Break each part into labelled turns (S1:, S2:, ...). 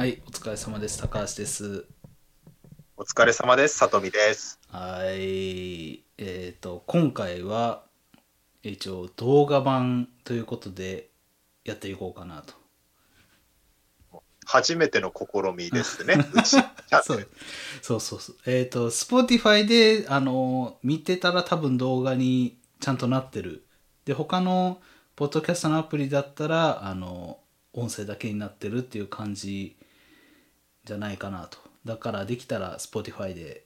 S1: はい、お疲れ様です。高橋です。
S2: お疲れ様です。さとみです。
S1: はい。えっ、と、今回は、一応動画版ということでやっていこうかなと。
S2: 初めての試みですね。うち。
S1: そうそうそうそう。えっ、と、Spotify で、あの、見てたら多分動画にちゃんとなってる。で、他のポッドキャストのアプリだったら、あの、音声だけになってるっていう感じじゃないかなと。だからできたら Spotify で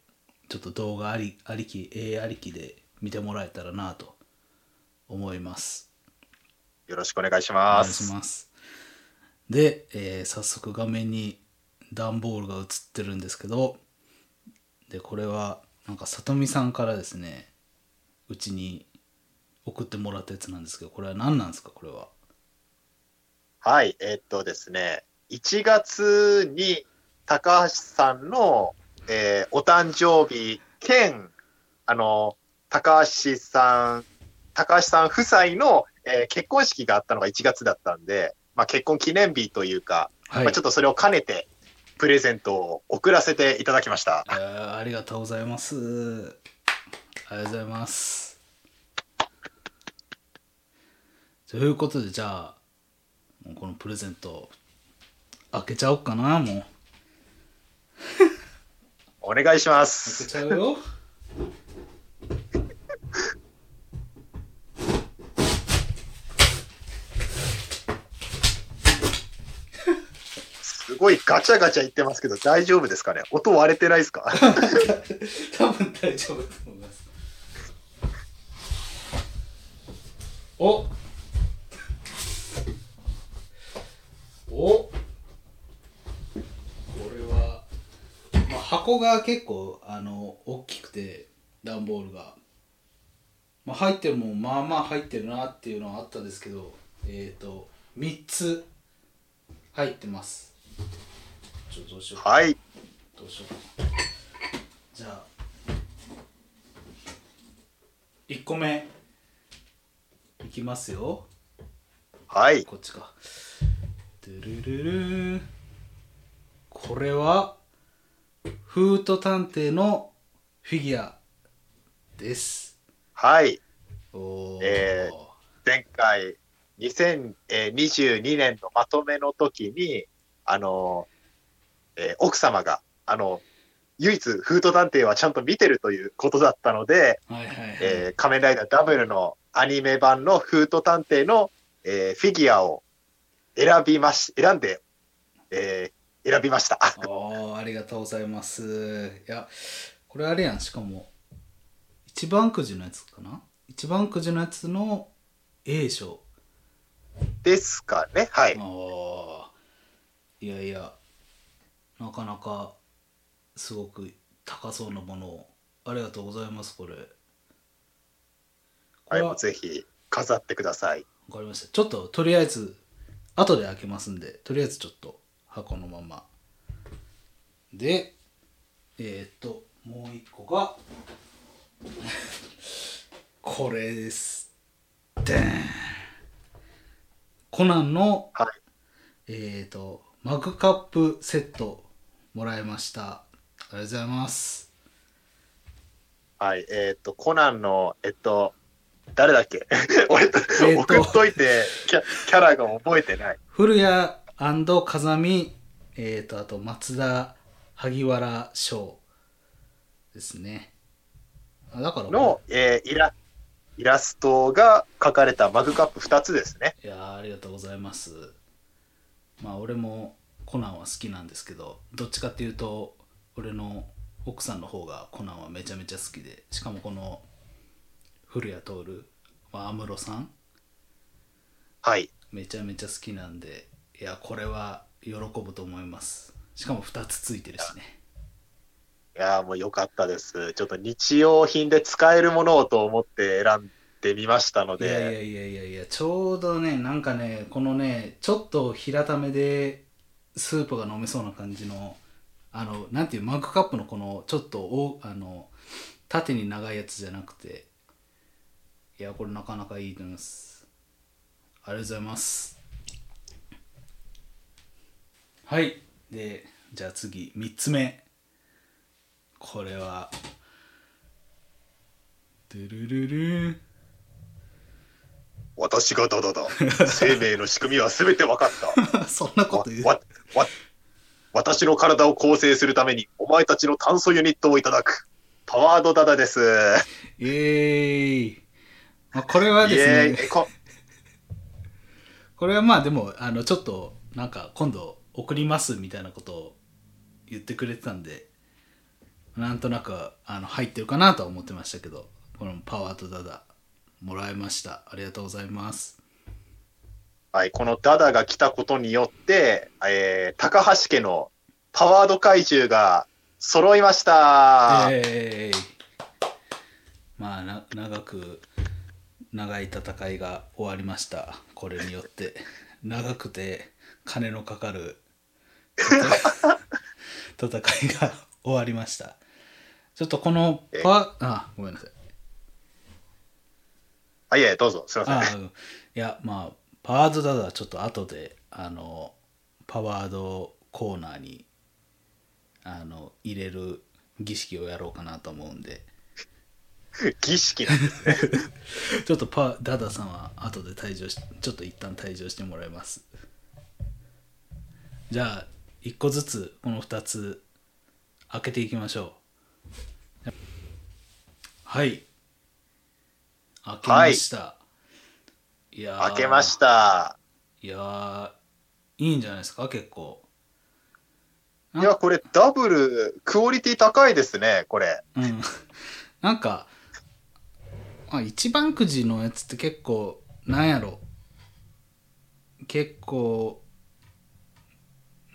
S1: ちょっと動画ありありき、絵ありきで見てもらえたらなと思います。
S2: よろしくお願いし
S1: お願い
S2: ます。
S1: します。で、えー早速画面に段ボールが映ってるんですけど、で、これは、なんか、さとみさんからですね、うちに送ってもらったやつなんですけど、これは何なんですか、これは。
S2: はい、えーっとですね、1月に高橋さんの、えーお誕生日兼、あの、高橋さん、高橋さん夫妻の、えー結婚式があったのが1月だったんで、まあ、結婚記念日というか、
S1: はい。
S2: まあ、ちょっとそれを兼ねて、プレゼントを送らせていただきました。
S1: えーありがとうございます。ありがとうございます。ということで、じゃあ、もうこのプレゼント、開けちゃおうかな、もう。
S2: お願いします。
S1: ちゃうよ。
S2: すごいガチャガチャ言ってますけど、大丈夫ですかね？音割れてないですか？
S1: 多分大丈夫だと思います。おおこれは、まあ、箱が結構あの大きくて段ボールが、まあ、入ってるもんまあまあ入ってるなっていうのはあったんですけどえっ、と3つ入ってます。ちょっとどうしようか。
S2: はい。
S1: どうしようじゃあ1個目。いきますよ。
S2: はい。
S1: こっちか。ドゥルルルこれはフート探偵のフィギュアです。
S2: はい。
S1: おー、
S2: え前回、2022年のまとめの時に、あの、えー奥様が、あの、唯一フード探偵はちゃんと見てるということだったので、
S1: はいはいはい、
S2: えー仮面ライダーダブルのアニメ版のフード探偵の、えーフィギュアを選びまし、選んで、えー選びました。
S1: おーありがとうございますいやこれあれやんしかも一番くじのやつかな？一番くじのやつの A 賞
S2: ですかね。はい。
S1: ああいやいやなかなかすごく高そうなものをありがとうございますこれこ
S2: はい、
S1: れは
S2: ぜひ飾ってください。
S1: わかりましたちょっととりあえず後で開けますんでとりあえずちょっと箱のまま。でえっ、ともう一個が これですでコナンの、
S2: はい。
S1: えっ、とマグカップセットもらいました。ありがとうございます。
S2: はい、えっ、と、コナンの、えっと、誰だっけ？俺、
S1: えっと。
S2: 送っといてキャ、キャラが覚えてない。
S1: 古谷風見、えー、とあと松田萩原翔ですねあだから
S2: の、えーイラ、イラストが描かれたマグカップ2つですね。
S1: いやーありがとうございますまあ俺もコナンは好きなんですけどどっちかっていうと俺の奥さんの方がコナンはめちゃめちゃ好きでしかもこの古谷徹安室さん
S2: はい。
S1: めちゃめちゃ好きなんでいやこれは喜ぶと思います。しかも2つついてるしね。
S2: いやーもう良かったです。ちょっと日用品で使えるものをと思って選んでみましたの
S1: いやいや
S2: で、
S1: いやいやいやちょうどねなんかねこのねちょっと平ためでスープが飲めそうな感じのあのなんていうマグカップのこのちょっとおあの縦に長いやつじゃなくて。いやこれなかなかいいと思います。ありがとうございますはいでじゃあ次3つ目これはドゥルルルン
S2: 私がダダだ。生命の仕組みは全て分かった。
S1: そんなこと言う
S2: わ、わ、私の体を構成するために、お前たちの炭素ユニットをいただく。パワードダダです。
S1: イエーイ、まあ、これは
S2: イ
S1: ですね
S2: こ
S1: れはまあでもあのちょっとなんか今度送りますみたいなことを言ってくれてたんでなんとなくあの入ってるかなとは思ってましたけどこのパワーとダダもらいました。ありがとうございます。
S2: はい、このダダが来たことによって、えー、高橋家のパワード怪獣が揃いました。
S1: えー、まあな長く長い戦いが終わりました。これによって。長くて金のかかる戦いが終わりました。ちょっとこのパワあごめんなさい。
S2: あ、いえ、どうぞ、すいません。
S1: あうん。いやまあパワードダダはちょっと後であのパワードコーナーにあの入れる儀式をやろうかなと思うんで。
S2: 儀式なんですね。
S1: ちょっとパダダさんは後で退場しちょっと一旦退場してもらいます。じゃあ1個ずつこの2つ開けていきましょう。はい。開けました、い、やー。
S2: 開けました。
S1: いやー。いいんじゃないですか？結構。
S2: いや、これダブル、クオリティ高いですね、これ。
S1: うん。なんか、まあ、一番くじのやつって結構なんやろ。結構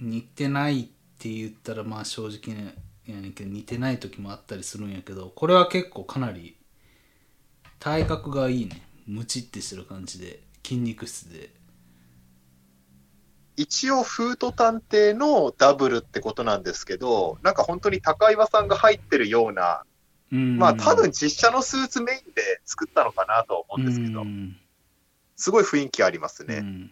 S1: 似てないって言ったらまあ正直ねやねんけど似てない時もあったりするんやけどこれは結構かなり体格がいいね。ムチってしてる感じで。筋肉質で。
S2: 一応、フート探偵のダブルってことなんですけど、なんか本当に高岩さんが入ってるような、
S1: うん。
S2: まあ多分実写のスーツメインで作ったのかなと思うんですけど
S1: う、ん。
S2: すごい雰囲気ありますね。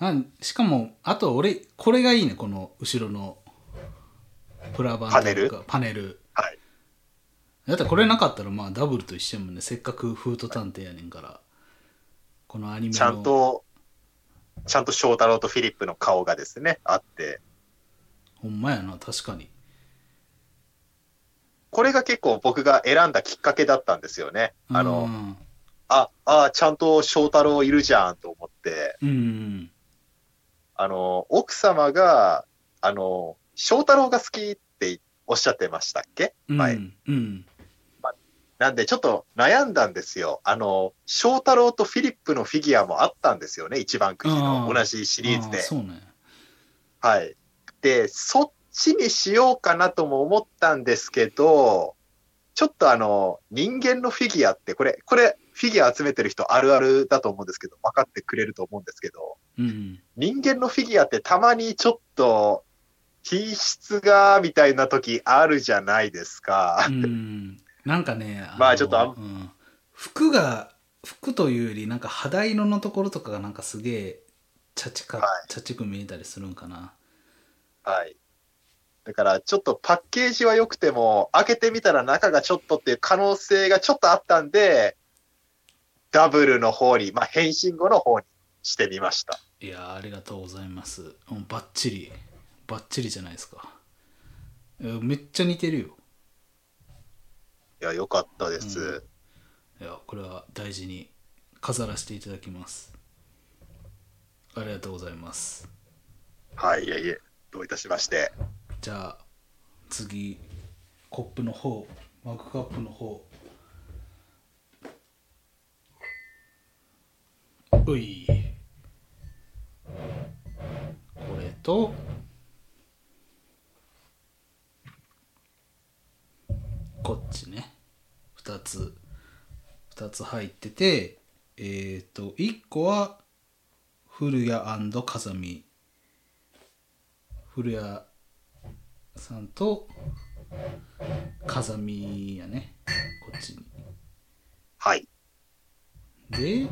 S1: うんなんしかもあと俺これがいいねこの後ろのプラ板というかパネル？
S2: はい。
S1: だってこれなかったらまあダブルと一緒やもんね。せっかくフート探偵やねんから。このアニメの。
S2: ちゃんと、ちゃんと翔太郎とフィリップの顔がですね、あって、
S1: ほんまやな確かに。
S2: これが結構僕が選んだきっかけだったんですよね。あ
S1: う
S2: の、
S1: ん。
S2: あ、あ、ちゃんと翔太郎いるじゃんと思って、
S1: うん
S2: あの、奥様が、あの、翔太郎が好きっておっしゃってましたっけ？
S1: うん
S2: はい。
S1: うん
S2: なんでちょっと悩んだんですよ。あの、翔太郎とフィリップのフィギュアもあったんですよね、一番くじの同じシリーズで。
S1: あそうね
S2: はい。で、そっちにしようかなとも思ったんですけど、ちょっとあの、人間のフィギュアって、これ、これ、フィギュア集めてる人あるあるだと思うんですけど、分かってくれると思うんですけど、
S1: うん
S2: 人間のフィギュアってたまにちょっと、品質が、みたいな時あるじゃないですか。
S1: うん。なんかねの
S2: まあちょっとあん
S1: うん。服が服というよりなんか肌色のところとかがなんかすげえチャチか、
S2: はい。
S1: チャチく見えたりするんかな。
S2: はい。だから、ちょっとパッケージは良くても、開けてみたら中がちょっとっていう可能性がちょっとあったんで、ダブルの方に、まあ、変身後の方にしてみました。
S1: いやーありがとうございますうんバッチリバッチリじゃないですかめっちゃ似てるよ
S2: いや、良かったです。
S1: いやこれは大事に飾らせていただきますありがとうございます
S2: はい、いえいえ、どういたしまして。
S1: じゃあ次コップの方マグカップの方ういこれとこっちね2つ2つ入っててえっ、と1個は古谷風見。古谷さんと風見やねこっちに。
S2: はい。
S1: で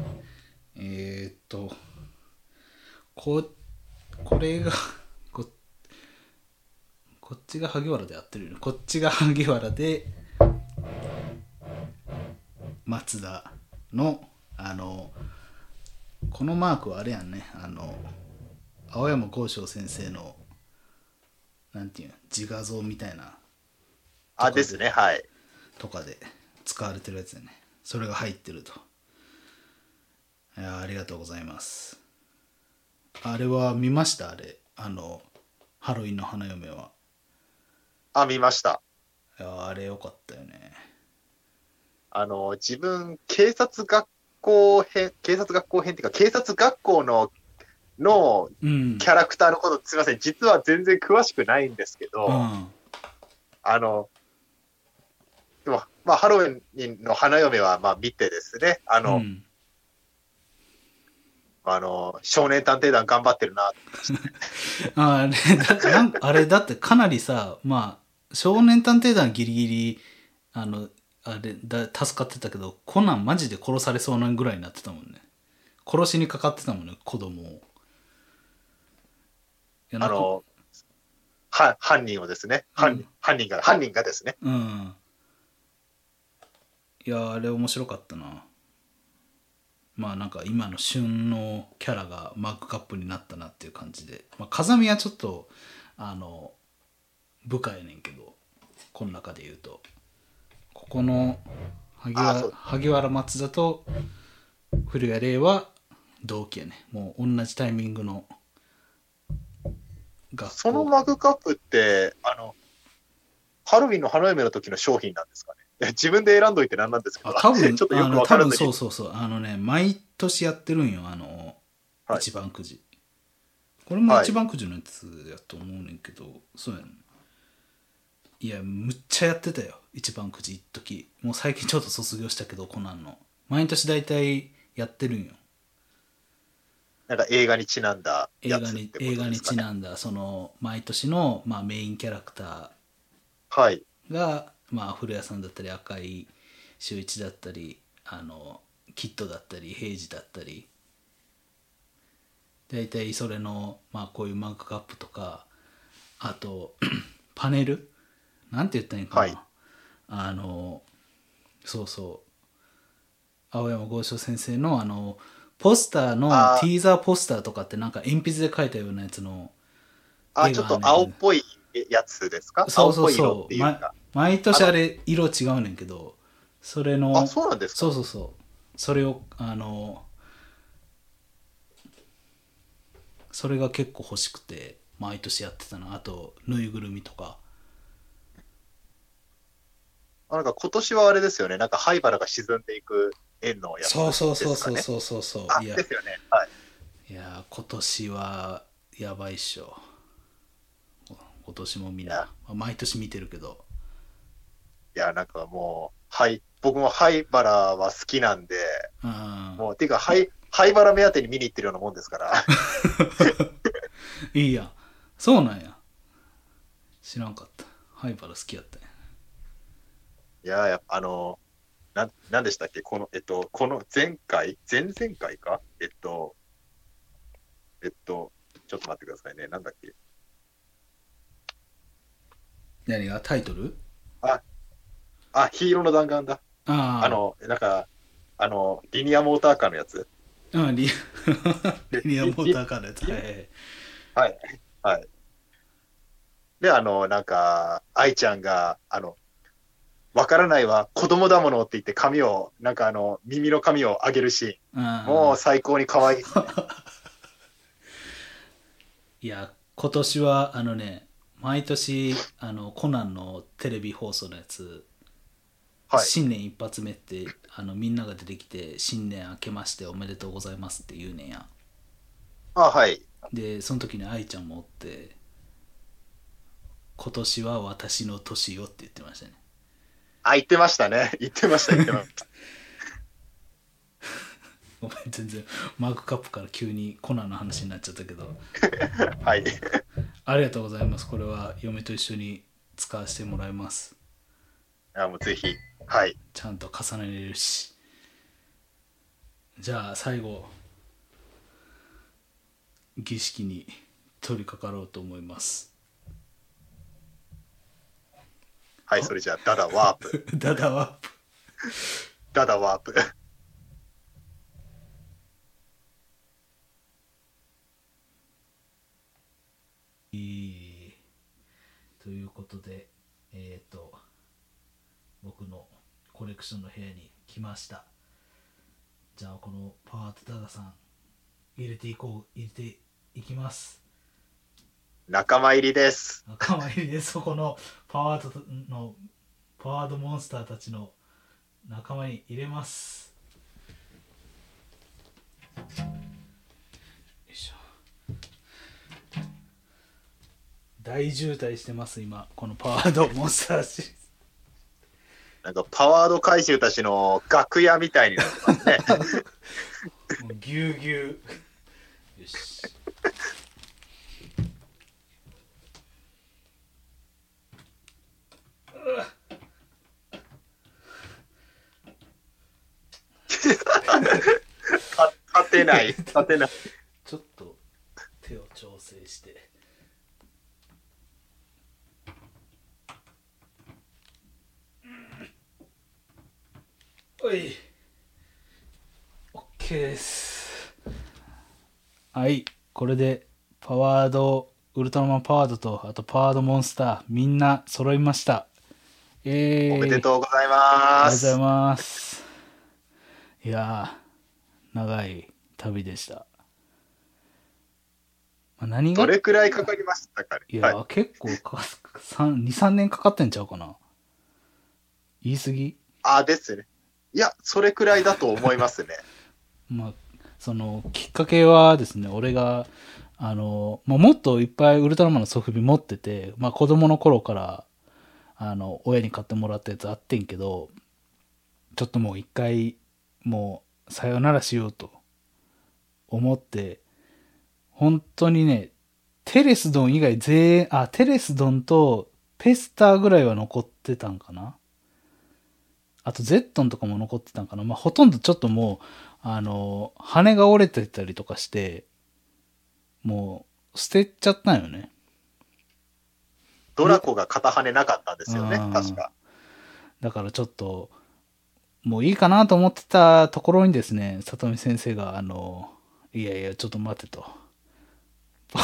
S1: えーっとここれが こっこっちが萩原でやってるよね。こっちが萩原で松田のあのこのマークはあれやんね。あの青山剛昌先生のなんていうの自画像みたいな。
S2: あ、ですね、はい。
S1: とかで使われてるやつやね。それが入ってると。いやありがとうございます。あれは見ました？あれあのハロウィンの花嫁は。
S2: あ、見ました。
S1: いやあれよかったよね。
S2: あの、自分、警察学校編、警察学校編っていうか、警察学校の、の
S1: うん。
S2: キャラクターのこと、すみません、実は全然詳しくないんですけど、
S1: うん。
S2: あの、でも、まあ、ハロウィンの花嫁は、まあ、見てですね、あの、
S1: うん。
S2: あの、少年探偵団頑張ってるな。
S1: あれだなんあれだってかなりさまあ少年探偵団ギリギリあのあれだ助かってたけどコナンマジで殺されそうなぐらいになってたもんね。殺しにかかってたもんね子供を
S2: あの、は、犯人をですね、犯
S1: うん。
S2: 犯人が、犯人がですね、
S1: うん。いやあれ面白かったな。まあなんか今の旬のキャラがマークカップになったなっていう感じで、まあ、風見はちょっとあの部下やねんけどこの中で言うと。ここの萩原
S2: あそう。
S1: 萩原松田と古谷玲は同期やね。もう同じタイミングの学校。
S2: そのマグカップって、あの、ハロウィンの花嫁の時の商品なんですかね。自分で選んどいてなんなんですけど、
S1: あ多分
S2: ちょっとよくわからずに
S1: そうそうそう。あのね毎年やってるんよ。あの、
S2: はい。
S1: 一番くじ。これも
S2: はい。
S1: 一番くじのやつやと思うねんけど、そうやねん。いやむっちゃやってたよ。一番くじ一時。もう最近ちょっと卒業したけどコナンの。毎年大体やってるんよ
S2: なんか映画にちなんだ
S1: 映画に
S2: やつってこと
S1: 映画に
S2: ですかね。
S1: ちなんだその毎年の、まあ、メインキャラクタ
S2: はい。
S1: ーが、まあ、古谷さんだったり赤井秀一だったりあのキッドだったり平次だったり。大体それの、まあ、こういうマグカップとかあと パネル？なんて言ったらいいんかな、
S2: はい。
S1: あのそうそう。青山剛昌先生のあのポスターの
S2: あー。
S1: ティーザーポスターとかってなんか鉛筆で描いたようなやつの
S2: あ、ちょっと青っぽいやつですか？
S1: そうそう
S2: 青っぽい色
S1: そう、ま
S2: っていうか。、
S1: 毎年あれ色違うねんけどそれの
S2: あ、そうなんですか？
S1: そうそうそう。それをあのそれが結構欲しくて毎年やってたなあとぬいぐるみとか。
S2: あなんか今年はあれですよね。なんか灰原が沈んでいく円のやつですか、
S1: そう
S2: ね。
S1: そうそうそうそうそうそう
S2: あ、
S1: いや
S2: ですよね。はい。
S1: いや今年はやばいっしょ今年もみん
S2: いや
S1: なまあ毎年見てるけど
S2: いや、なんかもう、はい。僕も灰原は好きなんで、
S1: うん
S2: もう、ていうか、灰、灰原目当てに見に行ってるようなもんですから。
S1: いいやんそうなんや知らんかった灰原好きやった
S2: いや、やっぱあの、なん、なんでしたっけ？この、えっと、この前回？前々回か？えっと、えっと、ちょっと待ってくださいね。なんだっけ？
S1: 何が？タイトル？
S2: あ、ヒーローの弾丸だ。
S1: ああ
S2: あの、なんか、あの、リニアモーターカーのやつ？
S1: うんリ リニアモーターカーのやつはいはい
S2: はい。はい。で、あの、なんか、愛ちゃんが、あの、わからないわ、子供だものって言って髪を、なんかあの、耳の髪を上げるシーン。もう最高に可愛いね。
S1: いや今年はあのね毎年あのコナンのテレビ放送のやつ、
S2: はい。
S1: 新年一発目ってあのみんなが出てきて「新年明けましておめでとうございます」って言うねんや
S2: あ、はい。
S1: でその時に愛ちゃんもおって「今年は私の年よ」って言ってましたね
S2: あ、言ってましたね。言ってました、言ってました。
S1: ごめん全然マークカップから急にコナンの話になっちゃったけど
S2: はい。
S1: ありがとうございますこれは嫁と一緒に使わせてもらいます
S2: いや、もうぜひ。はい。
S1: ちゃんと重ねれるしじゃあ最後儀式に取り掛かろうと思います
S2: はい、それじゃあ、ダダワープ。
S1: ダダワープ。
S2: ダダワープ。
S1: いいということで、えっ、と、僕のコレクションの部屋に来ました。じゃあ、このパワートダダさん、入れていこう、入れていきます。
S2: 仲間入りです。
S1: かわいいです。そこのパワードの、パワードモンスターたちの仲間に入れます。よいしょ。大渋滞してます、今。このパワードモンスターシリーズ
S2: なんか、パワード怪獣たちの楽屋みたいになってますね。
S1: ぎゅうぎゅう。よし。
S2: た 立てない。立てない。
S1: ちょっと手を調整して。おい。OK です。はい、これでパワード、ウルトラマンパワードと、あとパワードモンスター、みんな揃いました。えー、
S2: おめでとうござい
S1: あ
S2: ます。
S1: りがとうございます。いやー、長い旅でした。まあ何が？
S2: どれくらいかかりましたかね？
S1: いや、
S2: はい、
S1: 結構か、2、3年かかってんちゃうかな。言い過ぎ？
S2: あ、ですね。いや、それくらいだと思いますね。
S1: まあ、その、きっかけはですね、俺が、あの、まあ、もっといっぱいウルトラマンのソフビ持ってて、まあ、子供の頃から、あの、親に買ってもらったやつあってんけど、ちょっともう一回、もう、さよならしようと思って、本当にね、テレスドン以外全員、あ、テレスドンとペスターぐらいは残ってたんかなあとゼットンとかも残ってたんかなまあ、ほとんどちょっともう、あの、羽が折れてたりとかして、もう、捨てちゃったんよね。
S2: ドラコが片羽なかったんですよね、
S1: うん
S2: 確か。
S1: だからちょっと、もういいかなと思ってたところにですね、里見先生が、あの、いやいや、ちょっと待てと。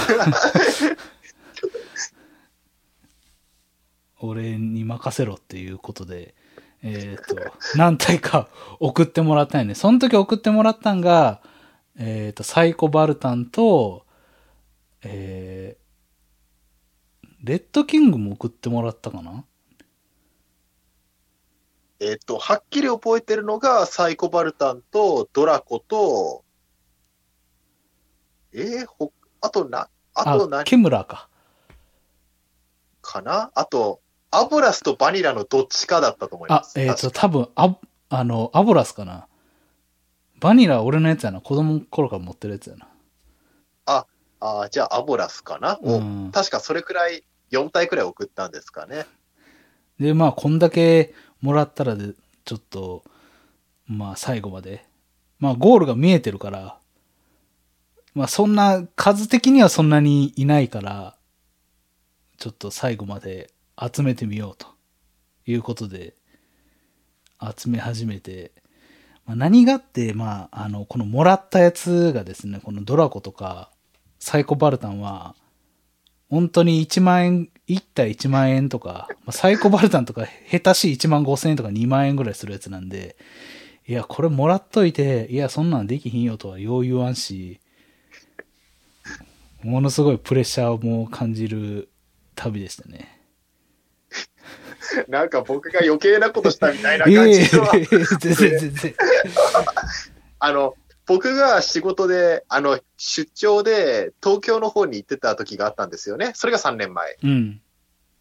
S1: 俺に任せろっていうことで、えっ、と、何体か 送ってもらったんよね。その時送ってもらったんが、えっ、と、サイコバルタンと、えー、レッドキングも送ってもらったかな
S2: えっ、と、はっきり覚えてるのが、サイコバルタンとドラコと、えー、ほ、あとな、あと何？
S1: ケムラーか。
S2: かな？あと、アブラスとバニラのどっちかだったと思いま
S1: あ、
S2: す。
S1: えっ、と、
S2: 確か
S1: 多分、あ、あの、アボラスかな。バニラは俺のやつやな。子供の頃から持ってるやつやな。
S2: あーじゃあアボラスかな、を
S1: うん
S2: 確かそれくらい、4体くらい送ったんですかね。
S1: で、まあ、こんだけもらったらで、ちょっと、まあ、最後まで。まあ、ゴールが見えてるから、まあ、そんな、数的にはそんなにいないから、ちょっと最後まで集めてみようと。いうことで、集め始めて、まあ、何がって、まあ、あの、このもらったやつがですね、このドラコとか、サイコバルタンは、本当に1万円、1体1万円とか、まあ、サイコバルタンとか下手しい1万5千円とか2万円ぐらいするやつなんで、いや、これもらっといて、いや、そんなんできひんよとはよう言わんし、ものすごいプレッシャーも感じる旅でしたね。
S2: なんか僕が余計なことしたみたいな
S1: え
S2: 感じ
S1: 全然全然。
S2: あの、僕が仕事で、あの、出張で東京の方に行ってた時があったんですよね。それが3年前。
S1: うん。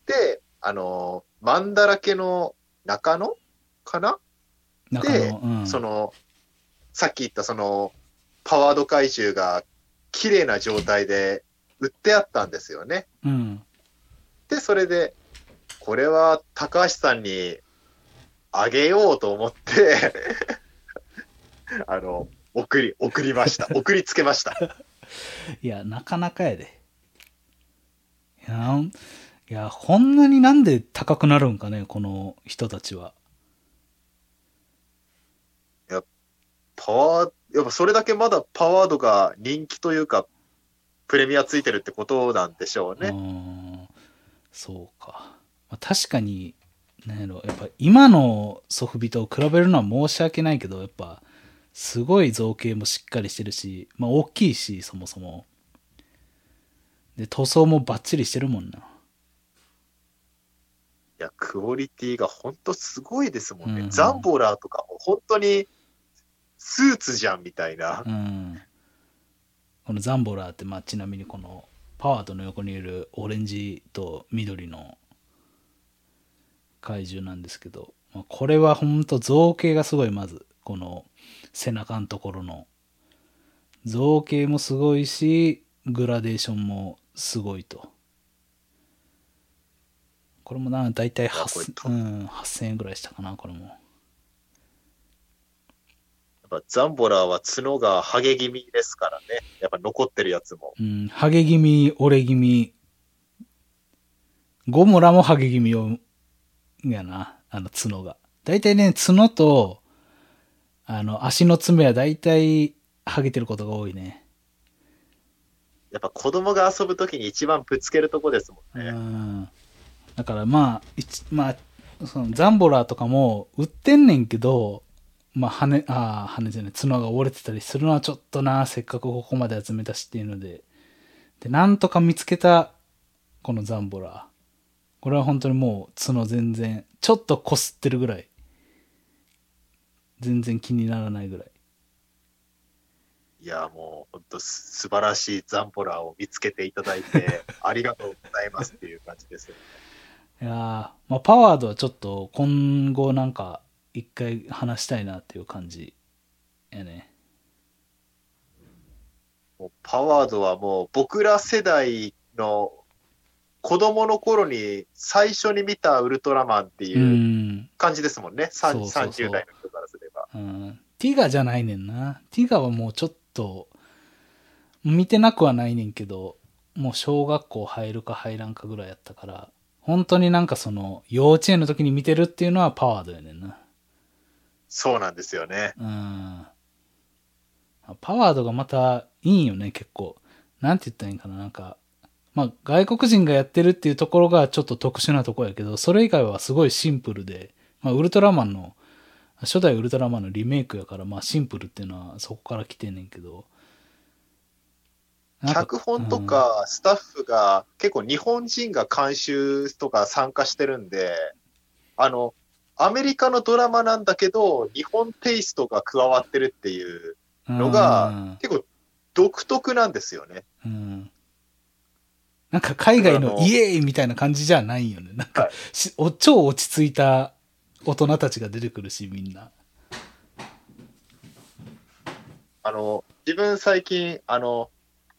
S2: で、あの、マンだらけの中野かな、
S1: 中の、うん。
S2: その、さっき言ったその、パワード怪獣が綺麗な状態で売ってあったんですよね。
S1: うん。
S2: で、それで、これは高橋さんにあげようと思って、あの、送り、送りました。送りつけました。
S1: いや、なかなかやで。いや、んいや、こんなになんで高くなるんかね、この人たちは。
S2: パワー、やっぱそれだけまだパワードが人気というか、プレミアついてるってことなんでしょう
S1: う
S2: ね。
S1: んそうか。まあ、確かに、なんやろ、やっぱ今のソフビと比べるのは申し訳ないけど、やっぱ、すごい造形もしっかりしてるし、まあ大きいし、そもそも。で、塗装もバッチリしてるもんな。
S2: いや、クオリティが本当すごいですもんね。
S1: うん
S2: ザンボラーとかも本当にスーツじゃんみたいな。
S1: うん。このザンボラーって、まあちなみにこのパワードの横にいるオレンジと緑の怪獣なんですけど、まあ、これは本当造形がすごいまずこの背中のところの造形もすごいしグラデーションもすごいとこれもな大体
S2: これ
S1: 8000,、うん、8000円ぐらいしたかなこれも
S2: やっぱザンボラーは角がハゲ気味ですからね。やっぱ残ってるやつも。
S1: うん、ハゲ気味、折れ気味。ゴモラもハゲ気味を、やな、あの角が。だいたいね、角と、あの、足の爪はだいたいハゲてることが多いね。
S2: やっぱ子供が遊ぶときに一番ぶつけるとこですもん
S1: う
S2: ね。
S1: ん。だからまあ、一まあ、そのザンボラーとかも売ってんねんけど、まあ羽、ああ、羽じゃない、角が折れてたりするのはちょっとな、せっかくここまで集めたしっていうので。で、なんとか見つけた、このザンボラー。これは本当にもう角全然、ちょっと擦ってるぐらい。全然気にならないぐらい。
S2: いや、もう本当素晴らしいザンボラーを見つけていただいて、ありがとうございますっていう感じですよね。
S1: いやーまあ、パワードはちょっと今後なんか一回話したいなっていう感じやね。
S2: もうパワードはもう僕ら世代の子供の頃に最初に見たウルトラマンって
S1: う。
S2: いうん感じですもんね。
S1: うそうそう
S2: 30代の人から。
S1: うん。ティガじゃないねんな。ティガはもうちょっと、見てなくはないねんけど、もう小学校入るか入らんかぐらいやったから、本当になんかその、幼稚園の時に見てるっていうのはパワードやねんな。
S2: そうなんですよね。
S1: うん。パワードがまたいいんよね、結構。なんて言ったらいいんかな、なんか。まあ、外国人がやってるっていうところがちょっと特殊なところやけど、それ以外はすごいシンプルで、まあ、ウルトラマンの、初代ウルトラマンのリメイクやから、まあ、シンプルっていうのはそこから来てんねんけど。
S2: 脚本とかスタッフが結構日本人が監修とか参加してるんで、あの、アメリカのドラマなんだけど、日本テイストが加わってるっていう
S1: うん
S2: のが結構独特なんですよね。
S1: うんうんなんか海外
S2: あの
S1: のイエーイみたいな感じじゃないよね。なんか
S2: はい
S1: しお超落ち着いた大人たちが出てくるし、みんな。
S2: あの、自分最近、あの、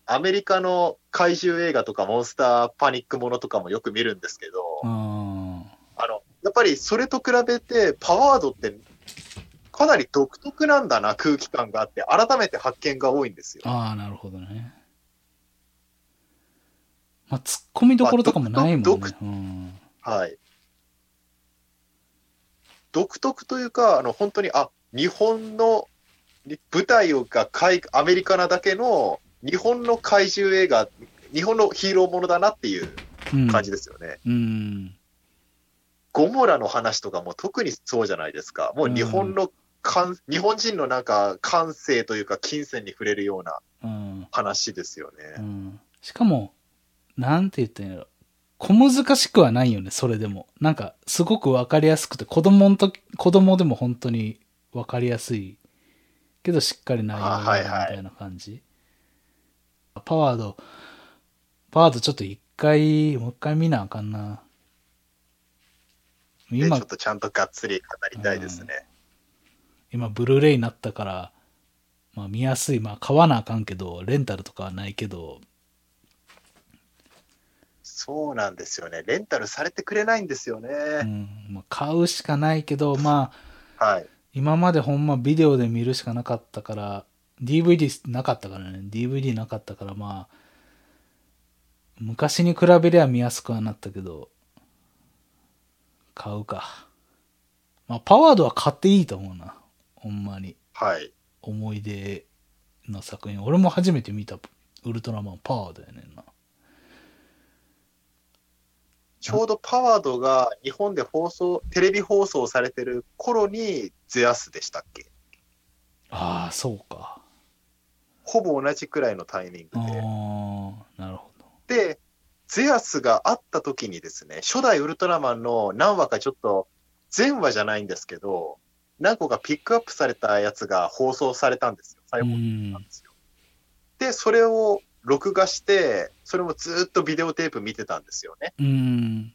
S2: アメリカの怪獣映画とかモンスターパニックものとかもよく見るんですけど、
S1: うん。
S2: あの、やっぱりそれと比べてパワードってかなり独特なんだな空気感があって、改めて発見が多いんですよ。
S1: ああ、なるほどね。まあ、突っ込みどころとかもないもんね。
S2: まあ独
S1: うん。
S2: はい。独特というか、あの、本当に、あ、日本のに舞台が海アメリカなだけの日本の怪獣映画、日本のヒーローものだなっていう
S1: うん。
S2: 感じですよね。
S1: うん。
S2: ゴモラの話とかも特にそうじゃないですか。もう日本の感、日本人のなんか感性というか金銭に触れるような
S1: うん。
S2: 話ですよね。
S1: うん。しかも、なんて言ったんやろ。小難しくはないよね、それでも。なんか、すごくわかりやすくて、子供の時、子供でも本当にわかりやすい。けど、しっかり内容みたいな感じ。パワード、パワードちょっと一回、もう一回見なあかんな。今
S2: でちょっ、とちゃんとがっつり語りたいですね。
S1: 今、ブルーレイになったから、まあ見やすい。まあ買わなあかんけど、レンタルとかはないけど、
S2: そうなんですよね。レンタルされてくれないんですよね。
S1: うん、まあ買うしかないけど、まあ、
S2: はい。
S1: 今までほんまビデオで見るしかなかったから、DVD なかったからね、DVD なかったからまあ、昔に比べりゃ見やすくはなったけど、買うか。まあ、パワードは買っていいと思うな。ほんまに。
S2: はい。
S1: 思い出の作品。俺も初めて見たウルトラマンパワードやねんな。
S2: ちょうどパワードが日本で放送、テレビ放送されてる頃にゼアスでしたっけ？
S1: ああ、そうか。
S2: ほぼ同じくらいのタイミン
S1: ああ
S2: グで。、
S1: なるほど。
S2: で、ゼアスがあった時にですね、初代ウルトラマンの何話かちょっと、全話じゃないんですけど、何個かピックアップされたやつが放送されたんですよ。再
S1: う
S2: 放送
S1: ん
S2: ですよ。で、それを録画して、それもずっとビデオテープ見てたんですよね。
S1: うん。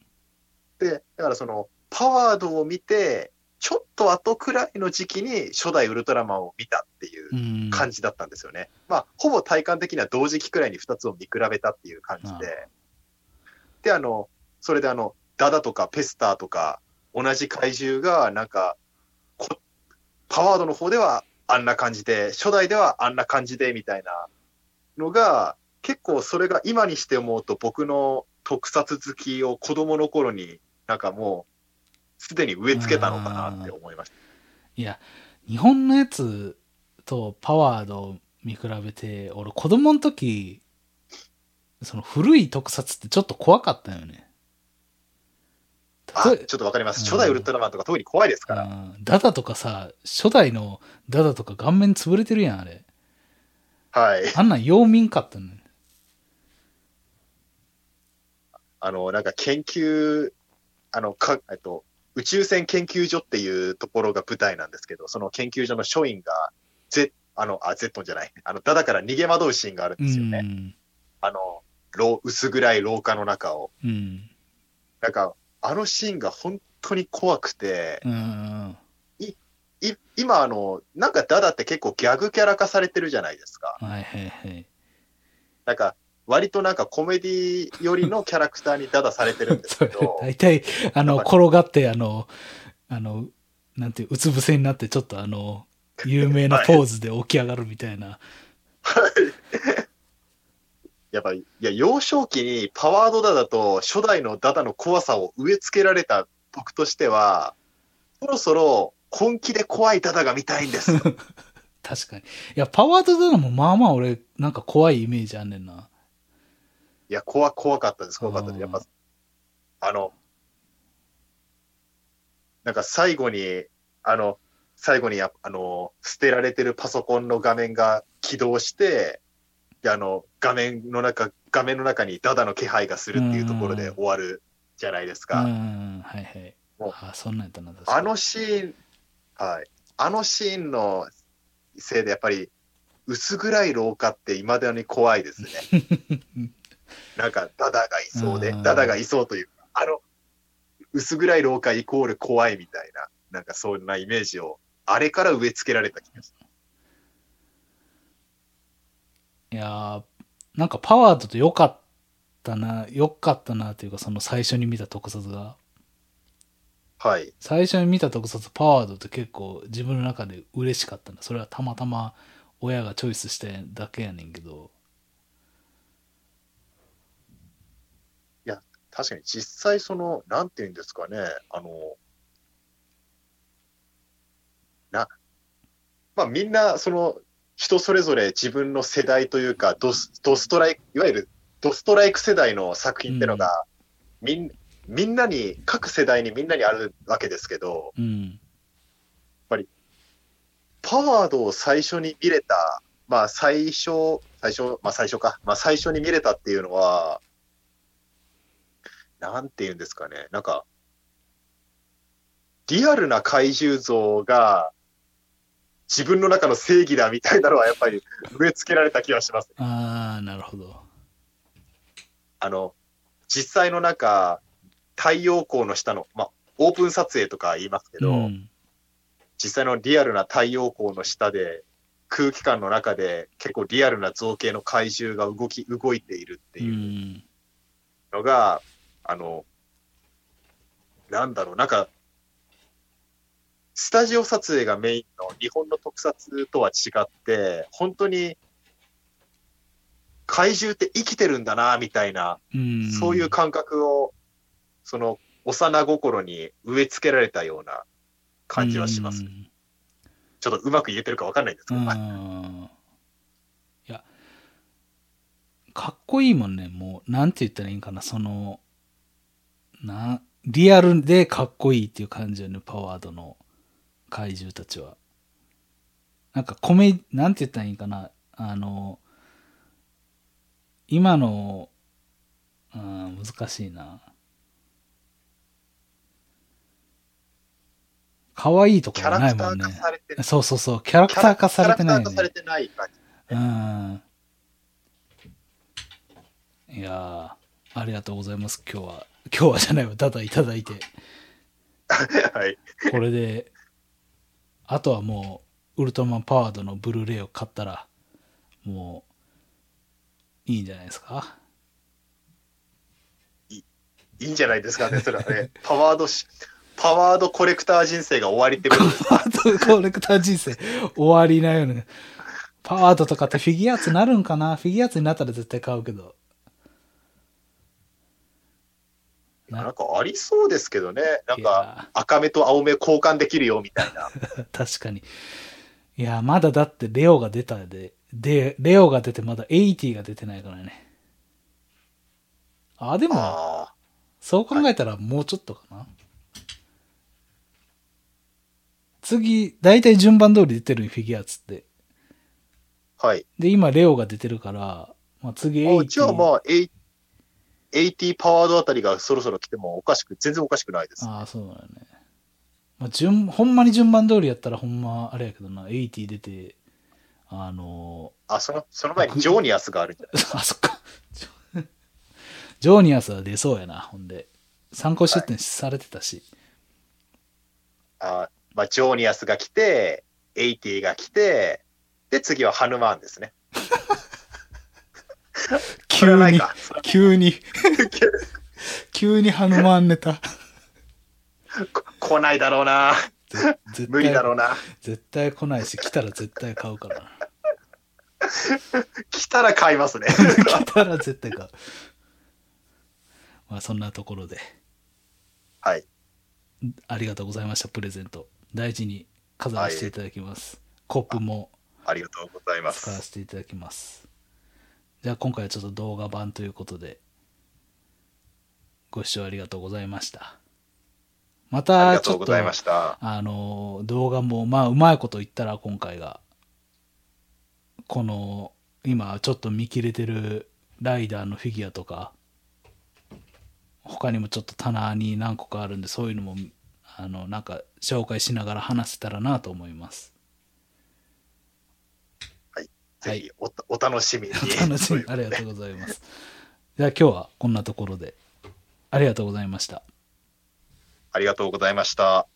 S2: で、だからその、パワードを見て、ちょっと後くらいの時期に初代ウルトラマンを見たっていう
S1: うん。
S2: 感じだったんですよね。まあ、ほぼ体感的には同時期くらいに2つを見比べたっていう感じで。で、あの、それであの、ダダとかペスターとか、同じ怪獣が、なんか、こパワードの方ではあんな感じで、初代ではあんな感じで、みたいなのが、結構それが今にして思うと僕の特撮好きを子供の頃になんかもう、すでに植え付けたのかなって思いました。
S1: いや、日本のやつとパワードを見比べて、俺子供の時、その古い特撮ってちょっと怖かったよね。
S2: あ、ちょっとわかります。
S1: うん
S2: 初代ウルトラマンとか特に怖いですから。
S1: うんダダとかさ、初代のダダとか顔面潰れてるやん、あれ。
S2: はい。
S1: あんなん陽民かったのよ。
S2: あの、なんか研究、あの、か、えっと、宇宙船研究所っていうところが舞台なんですけど、その研究所の署員が、ゼあの、あ、ゼットンじゃない。あの、ダダから逃げ惑うシーンがあるん
S1: う
S2: ですよね。
S1: ん。
S2: あの、ろう薄暗い廊下の中を。
S1: うん。
S2: なんか、あのシーンが本当に怖くて、
S1: うん。
S2: い今あの、なんかダダって結構ギャグキャラ化されてるじゃないですか。
S1: はいはいはい。
S2: なんか、割となんかコメディ寄りのキャラクターにダダされてるんですけど、
S1: 大体、あの、転がって、あの、あの、なんていう、うつ伏せになって、ちょっとあの、有名なポーズで起き上がるみたいな。
S2: やっぱり、いや、幼少期にパワードダダと初代のダダの怖さを植え付けられた僕としては、そろそろ本気で怖いダダが見たいんですよ。
S1: 確かに。いや、パワードダダもまあまあ俺、なんか怖いイメージあんねんな。
S2: いや、怖、怖かったです、怖かったです。やっぱ、あの、なんか最後に、あの、最後にや、あの、捨てられてるパソコンの画面が起動して、で、あの、画面の中、画面の中にダダの気配がするっていうところで終わるじゃないです
S1: う
S2: か。
S1: ん、はいはい
S2: もう。
S1: あ、そんなんやった
S2: あのシーン、はい。あのシーンのせいでやっぱり薄暗い廊下って未だに怖いですね。なんかダダがいそうで
S1: う、ん
S2: ダダがいそうというか、あの、薄暗い廊下イコール怖いみたいな、なんかそんなイメージを、あれから植え付けられた気がする。
S1: いやーなんかパワードと良かったな、良かったなというか、その最初に見た特撮が。
S2: はい。
S1: 最初に見た特撮パワードって結構自分の中で嬉しかったんだ。それはたまたま親がチョイスしただけやねんけど。
S2: 確かに実際その、なんていうんですかね、あの、な、まあみんなその、人それぞれ自分の世代というか、ドスドストライク、いわゆるドストライク世代の作品ってのが、みん、みんなに、各世代にみんなにあるわけですけど、
S1: うん。
S2: パワードを最初に見れた、まあ最初、最初、まあ最初か、まあ最初に見れたっていうのは、なんて言うんですかね、なんか、リアルな怪獣像が自分の中の正義だみたいなのはやっぱり植え付けられた気がします。
S1: ああ、なるほど。
S2: あの、実際の中、太陽光の下の、まあ、オープン撮影とか言いますけど、
S1: うん。
S2: 実際のリアルな太陽光の下で、空気感の中で結構リアルな造形の怪獣が動き、動いているって
S1: う。
S2: いうんのが、あの、なんだろう、なんか、スタジオ撮影がメインの日本の特撮とは違って、本当に怪獣って生きてるんだな、みたいな、
S1: うん。
S2: そういう感覚を、その、幼心に植え付けられたような感じはします。
S1: うん
S2: ちょっとうまく言えてるかわかんないんですけど、
S1: うん。いや、かっこいいもんね。もう、なんて言ったらいいんかな。その、な、リアルでかっこいいっていう感じよね。パワードの怪獣たちは。なんかコメ、なんて言ったらいいんかな。あの、今の、うん、難しいな。可愛いとか
S2: キャ
S1: がないもんね
S2: ラクター化。されてない。
S1: そうそうそう。キャラクター化されてないよね
S2: キャラクター化され。てない感じ。
S1: うん。いやーありがとうございます。今日は。今日はじゃないわ。ただいただいて。
S2: はい。
S1: これで、あとはもう、ウルトラマンパワードのブルーレイを買ったら、もう、いいんじゃないですか？
S2: いいんじゃないですかね、それはね。パワードし、パワードコレクター人生が終わりってことです。
S1: パワードコレクター人生終わりなよね。パワードとかってフィギュアーツなるんかな？フィギュアーツになったら絶対買うけど。
S2: なんかありそうですけどね。なん
S1: い
S2: か、
S1: や
S2: 赤目と青目交換できるよ、みたいな。
S1: 確かに。いや、まだだってレオが出たで、で、レオが出てまだ80が出てないからね。あ、でも、
S2: あ
S1: そう考えたらもうちょっとかな。次、大体順番通り出てるフィギュアーツって。
S2: あ。はい。
S1: で、今レオが出てるから、まあ、次
S2: あじゃあ
S1: 80。
S2: まあ、エイ80パワードあたりがそろそろ来てもおかしく、全然おかしくないです。
S1: ああ、そうだよね。まあ、順、ほんまに順番通りやったらほんま、あれやけどな、80出て、あの
S2: あ、その、その前にジョーニアスがあるんじゃない
S1: ー あ、そっか。ジョーニアスは出そうやな、ほんで。参考出展されてたし。
S2: あまあ、ジョーニアスが来て、80が来て、で、次はハヌマーンですね。
S1: 急に。急に、急にハヌマーンネタ。
S2: こ来ないだろうな。
S1: ぜ絶対
S2: 無理だろうな。
S1: 絶対来ないし、来たら絶対買うからな。
S2: 来たら買いますね。
S1: 来たら絶対買う。まあそんなところで、
S2: はい。
S1: ありがとうございました、プレゼント。大事に飾らせていただきます。コップも
S2: ありがとうございま
S1: 使わ
S2: す。
S1: せていただきます。じゃあ今回はちょっと動画版ということで、ご視聴ありがとうございました。またちょっと。あの、動画も、まあ、うまいこと言ったら今回が、この、今ちょっと見切れてるライダーのフィギュアとか、他にもちょっと棚に何個かあるんで、そういうのも、あの、なんか紹介しながら話せたらなと思います。
S2: ぜひお、お楽しみに。
S1: お楽しみ、ありがとうございます。じゃあ今日はこんなところで、ありがとうございました。
S2: ありがとうございました。